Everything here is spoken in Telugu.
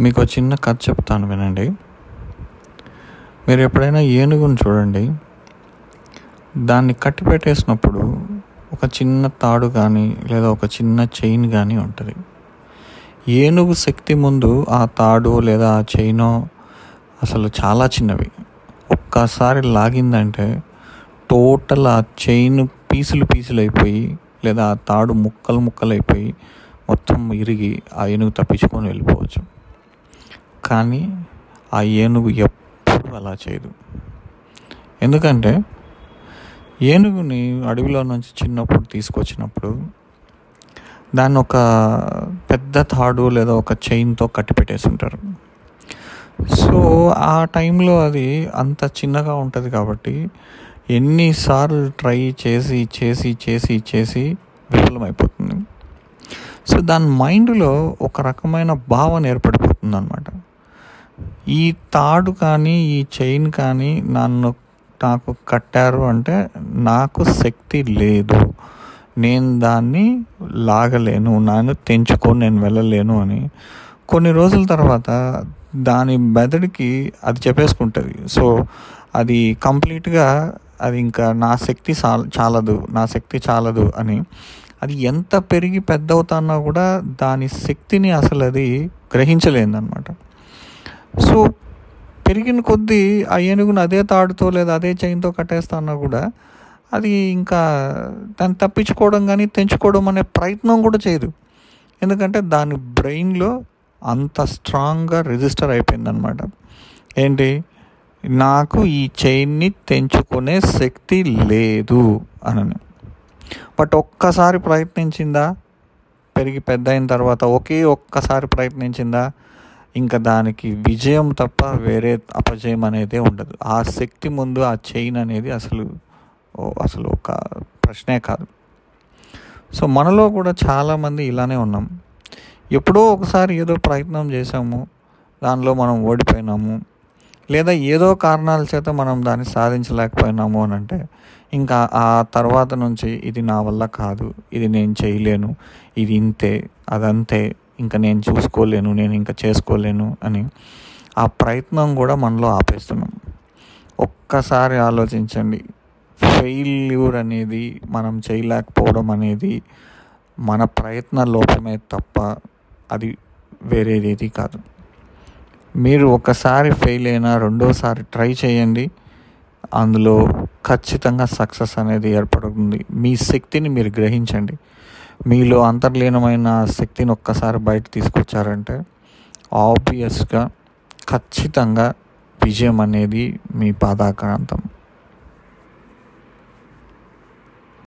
మీకు ఒక చిన్న కథ చెప్తాను వినండి. మీరు ఎప్పుడైనా ఏనుగుని చూడండి. దాన్ని కట్టి పెట్టేసినప్పుడు ఒక చిన్న తాడు కానీ లేదా ఒక చిన్న చైన్ కానీ ఉంటుంది. ఏనుగు శక్తి ముందు ఆ తాడు లేదా ఆ చైనో అసలు చాలా చిన్నవి. ఒక్కసారి లాగిందంటే టోటల్ ఆ చైన్ పీసులు పీసులు అయిపోయి లేదా ఆ తాడు ముక్కలు ముక్కలు అయిపోయి మొత్తం ఇరిగి ఆ ఏనుగు తప్పించుకొని వెళ్ళిపోవచ్చు. కానీ ఆ ఏనుగు ఎప్పుడు అలా చేయదు. ఎందుకంటే ఏనుగుని అడవిలో నుంచి చిన్నప్పుడు తీసుకొచ్చినప్పుడు దాన్ని ఒక పెద్ద తాడు లేదా ఒక చైన్తో కట్టిపెట్టేసి ఉంటారు సో ఆ టైంలో అది అంత చిన్నగా ఉంటుంది కాబట్టి ఎన్నిసార్లు ట్రై చేసి చేసి చేసి చేసి విఫలమైపోతుంది. సో దాని మైండ్లో ఒక రకమైన భావన ఏర్పడిపోతుంది అనమాట ఈ తాడు కానీ ఈ చైన్ కానీ నన్ను నాకు కట్టారు అంటే నాకు శక్తి లేదు. నేను దాన్ని లాగలేను నన్ను తెంచుకొని నేను వెళ్ళలేను అని. కొన్ని రోజుల తర్వాత దాని మెదడికి అది చెప్పేసుకుంటుంది. సో అది కంప్లీట్గా అది ఇంకా నా శక్తి చాలదు నా శక్తి చాలదు అని. అది ఎంత పెరిగి పెద్ద అవుతున్నా కూడా దాని శక్తిని అసలు అది గ్రహించలేదన్నమాట. సో పెరిగిన కొద్దీ ఆ ఏనుగును అదే తాడుతో లేదా అదే చైన్తో కట్టేస్తున్నా కూడా అది ఇంకా దాన్ని తప్పించుకోవడం కానీ తెంచుకోవడం అనే ప్రయత్నం కూడా చేయదు. ఎందుకంటే దాని బ్రెయిన్లో అంత స్ట్రాంగ్గా రిజిస్టర్ అయిపోయిందనమాట ఏంటి? నాకు ఈ చైన్ని తెంచుకునే శక్తి లేదు అని బట్ ఒక్కసారి ప్రయత్నించిందా? పెరిగి పెద్ద అయిన తర్వాత ఒకే ఒక్కసారి ప్రయత్నించిందా? ఇంకా దానికి విజయం తప్ప వేరే అపజయం అనేది ఉండదు. ఆ శక్తి ముందు ఆ చైన్ అనేది అసలు అసలు ఒక ప్రశ్నే కాదు. సో మనలో కూడా చాలామంది ఇలానే ఉన్నాం. ఎప్పుడో ఒకసారి ఏదో ప్రయత్నం చేసాము దానిలో మనం ఓడిపోయినాము. లేదా ఏదో కారణాల చేత మనం దాన్ని సాధించలేకపోయినాము అని అంటే ఇంకా ఆ తర్వాత నుంచి ఇది నా వల్ల కాదు. ఇది నేను చేయలేను. ఇది ఇంతే అదంతే ఇంకా నేను చూసుకోలేను నేను ఇంకా చేసుకోలేను అని ఆ ప్రయత్నం కూడా మనలో ఆపేస్తున్నాం. ఒక్కసారి ఆలోచించండి. ఫెయిల్యూర్ అనేది మనం చేయలేకపోవడం అనేది మన ప్రయత్న లోపమే తప్ప అది వేరేదేది కాదు. మీరు ఒకసారి ఫెయిల్ అయినా రెండోసారి ట్రై చేయండి. అందులో ఖచ్చితంగా సక్సెస్ అనేది ఏర్పడుతుంది. మీ శక్తిని మీరు గ్రహించండి. మీలో అంతర్లీనమైన శక్తిని ఒక్కసారి బయట తీసుకొచ్చారంటే ఆబ్వియస్గా ఖచ్చితంగా విజయం అనేది మీ పాదాక్రాంతం